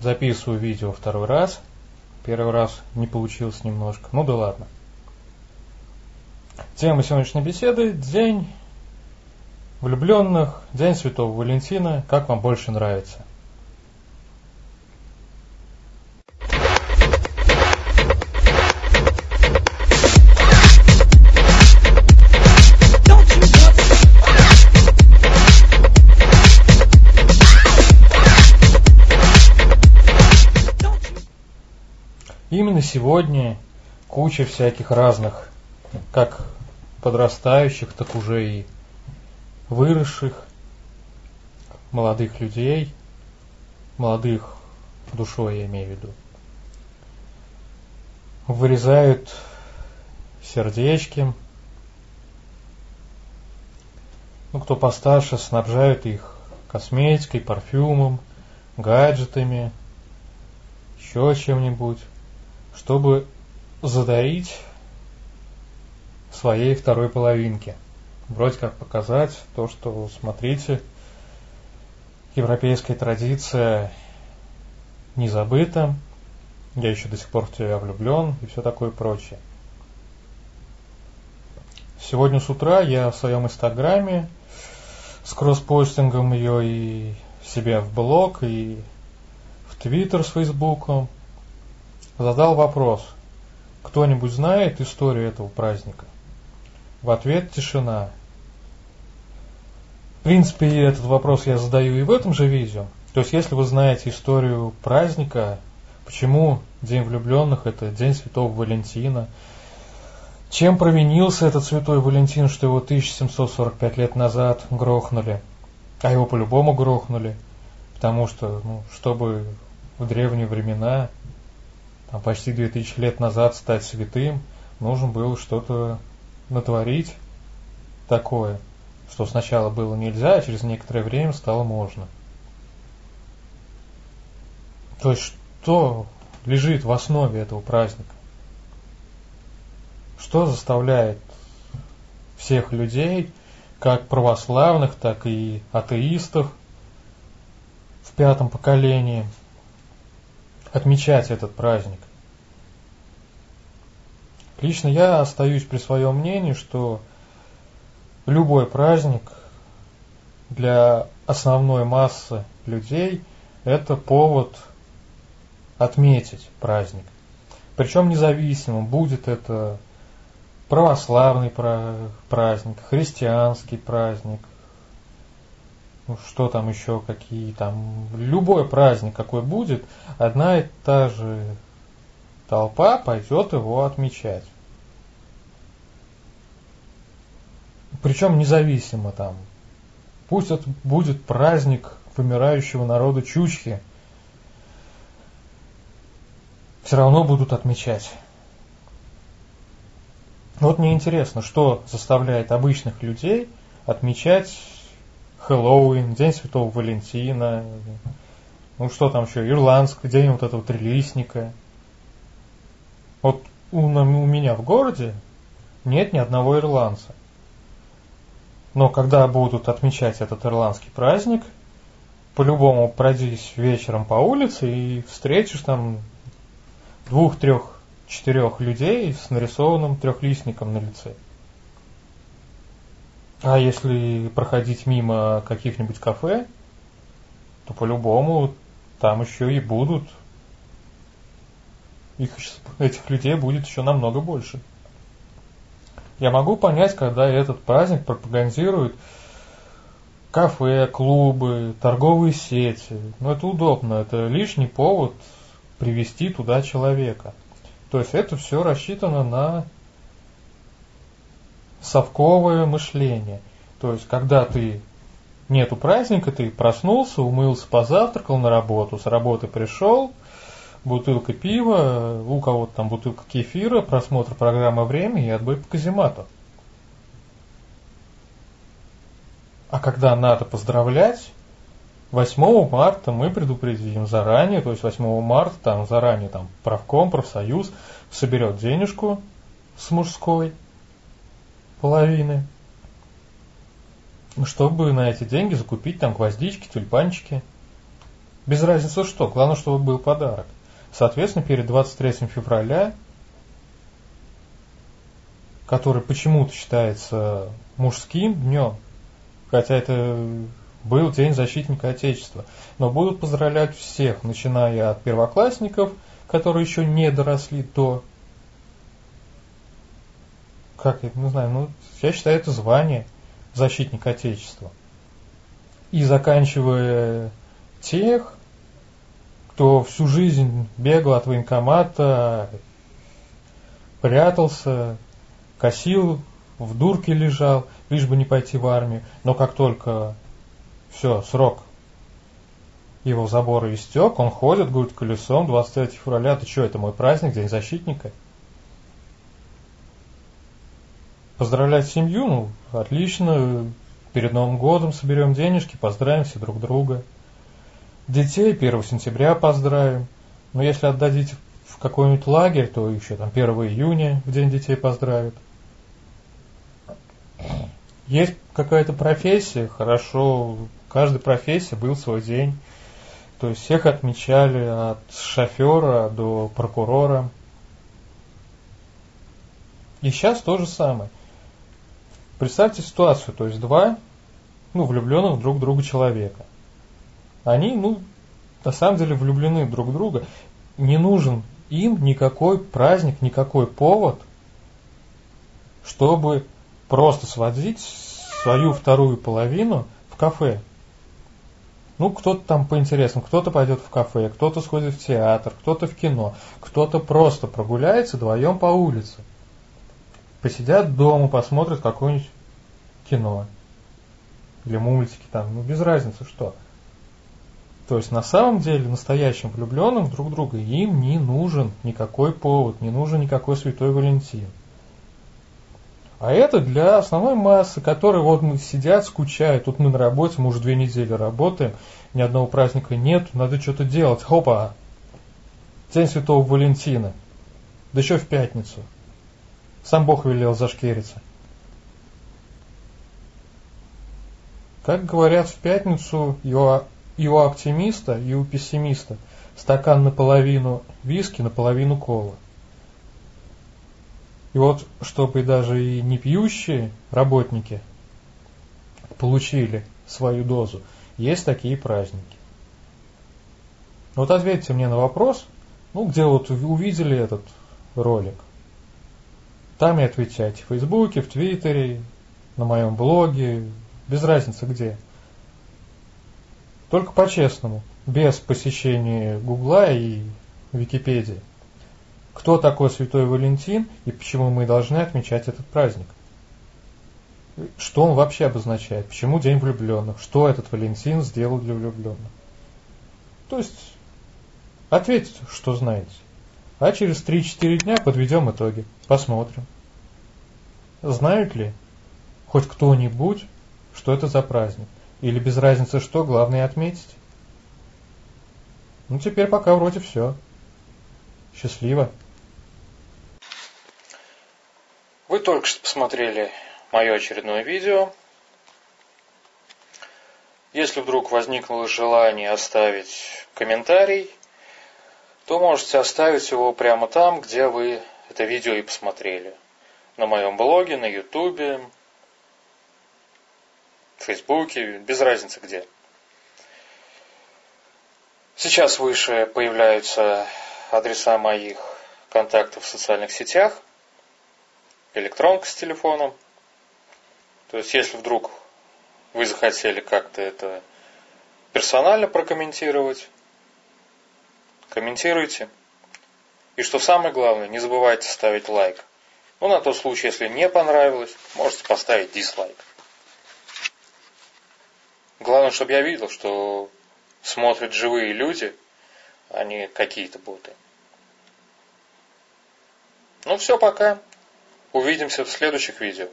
записываю видео второй раз. Первый раз не получилось немножко. Ну да ладно. Тема сегодняшней беседы – День влюбленных, День Святого Валентина. Как вам больше нравится? Именно сегодня куча всяких разных, как подрастающих, так уже и выросших, молодых людей, молодых душой я имею в виду, вырезают сердечки, ну, кто постарше, снабжают их косметикой, парфюмом, гаджетами, еще чем-нибудь чтобы задарить своей второй половинке. Вроде как показать то, что, смотрите, европейская традиция не забыта, я еще до сих пор в тебя влюблен и все такое прочее. Сегодня с утра я в своем инстаграме с кросспостингом ее и себе в блог, и в твиттер с фейсбуком задал вопрос, кто-нибудь знает историю этого праздника? В ответ тишина. В принципе, этот вопрос я задаю и в этом же видео. То есть, если вы знаете историю праздника, почему День влюбленных – это День Святого Валентина, чем провинился этот Святой Валентин, что его 1745 лет назад грохнули, а его по-любому грохнули, потому что, ну, чтобы в древние времена а почти 2000 лет назад стать святым, нужно было что-то натворить такое, что сначала было нельзя, а через некоторое время стало можно. То есть что лежит в основе этого праздника? Что заставляет всех людей, как православных, так и атеистов в пятом поколении – отмечать этот праздник. Лично я остаюсь при своем мнении, что любой праздник для основной массы людей это повод отметить праздник. Причем независимо, будет это православный праздник, христианский праздник, ну, что там еще, какие там, любой праздник какой будет, одна и та же толпа пойдет его отмечать. Причем независимо там. Пусть это будет праздник вымирающего народа Чучхи. Все равно будут отмечать. Вот мне интересно, что заставляет обычных людей отмечать Хэллоуин, День Святого Валентина, ну что там еще, Ирландский день вот этого трилистника. Вот у, у меня в городе нет ни одного ирландца. Но когда будут отмечать этот ирландский праздник, по-любому пройдись вечером по улице и встретишь там двух, трех, четырех людей с нарисованным трехлистником на лице. А если проходить мимо каких-нибудь кафе, то по-любому там еще и будут. Их, этих людей будет еще намного больше. Я могу понять, когда этот праздник пропагандируют кафе, клубы, торговые сети. Но это удобно, это лишний повод привести туда человека. То есть это все рассчитано на совковое мышление. То есть, когда ты нету праздника, ты проснулся, умылся, позавтракал на работу, с работы пришел, бутылка пива, у кого-то там бутылка кефира, просмотр программы «Время» и отбой по каземату. А когда надо поздравлять, 8 марта мы предупредим заранее, то есть 8 марта там заранее там правком, профсоюз соберет денежку с мужской, половины, чтобы на эти деньги закупить там гвоздички, тюльпанчики. Без разницы что, главное, чтобы был подарок. Соответственно, перед 23 февраля, который почему-то считается мужским днем, хотя это был День защитника Отечества, но будут поздравлять всех, начиная от первоклассников, которые еще не доросли до как я не знаю, ну, я считаю это звание защитник Отечества. И заканчивая тех, кто всю жизнь бегал от военкомата, прятался, косил, в дурке лежал, лишь бы не пойти в армию. Но как только все, срок его забора истек, он ходит, говорит колесом, 23 февраля, ты что, это мой праздник, День защитника? Поздравлять семью, ну, отлично, перед Новым годом соберем денежки, поздравим все друг друга. Детей 1 сентября поздравим. Но если отдадите в какой-нибудь лагерь, то еще там 1 июня в День детей поздравят. Есть какая-то профессия, хорошо, каждой профессии был свой день. То есть всех отмечали от шофера до прокурора. И сейчас то же самое. Представьте ситуацию, то есть два ну, влюбленных друг в друга человека. Они, ну, на самом деле влюблены друг в друга. Не нужен им никакой праздник, никакой повод, чтобы просто сводить свою вторую половину в кафе. Ну, кто-то там по интересам, кто-то пойдет в кафе, кто-то сходит в театр, кто-то в кино, кто-то просто прогуляется вдвоем по улице посидят дома, посмотрят какое-нибудь кино или мультики там, ну без разницы что. То есть на самом деле настоящим влюбленным друг друга им не нужен никакой повод, не нужен никакой святой Валентин. А это для основной массы, которые вот мы сидят, скучают. Тут мы на работе, мы уже две недели работаем, ни одного праздника нет, надо что-то делать. Хопа! День Святого Валентина. Да еще в пятницу. Сам Бог велел зашкериться. Как говорят в пятницу и у, оптимиста, и у пессимиста, стакан наполовину виски, наполовину кола. И вот, чтобы даже и не пьющие работники получили свою дозу, есть такие праздники. Вот ответьте мне на вопрос, ну, где вот увидели этот ролик. Там и отвечайте. В Фейсбуке, в Твиттере, на моем блоге, без разницы где. Только по-честному, без посещения Гугла и Википедии. Кто такой Святой Валентин и почему мы должны отмечать этот праздник? Что он вообще обозначает? Почему День влюбленных? Что этот Валентин сделал для влюбленных? То есть, ответьте, что знаете. А через 3-4 дня подведем итоги. Посмотрим. Знают ли хоть кто-нибудь, что это за праздник? Или без разницы что, главное отметить? Ну, теперь пока вроде все. Счастливо. Вы только что посмотрели мое очередное видео. Если вдруг возникло желание оставить комментарий, то можете оставить его прямо там, где вы это видео и посмотрели. На моем блоге, на ютубе, в фейсбуке, без разницы где. Сейчас выше появляются адреса моих контактов в социальных сетях, электронка с телефоном. То есть, если вдруг вы захотели как-то это персонально прокомментировать, комментируйте. И что самое главное, не забывайте ставить лайк. Ну, на тот случай, если не понравилось, можете поставить дизлайк. Главное, чтобы я видел, что смотрят живые люди, а не какие-то боты. Ну все, пока. Увидимся в следующих видео.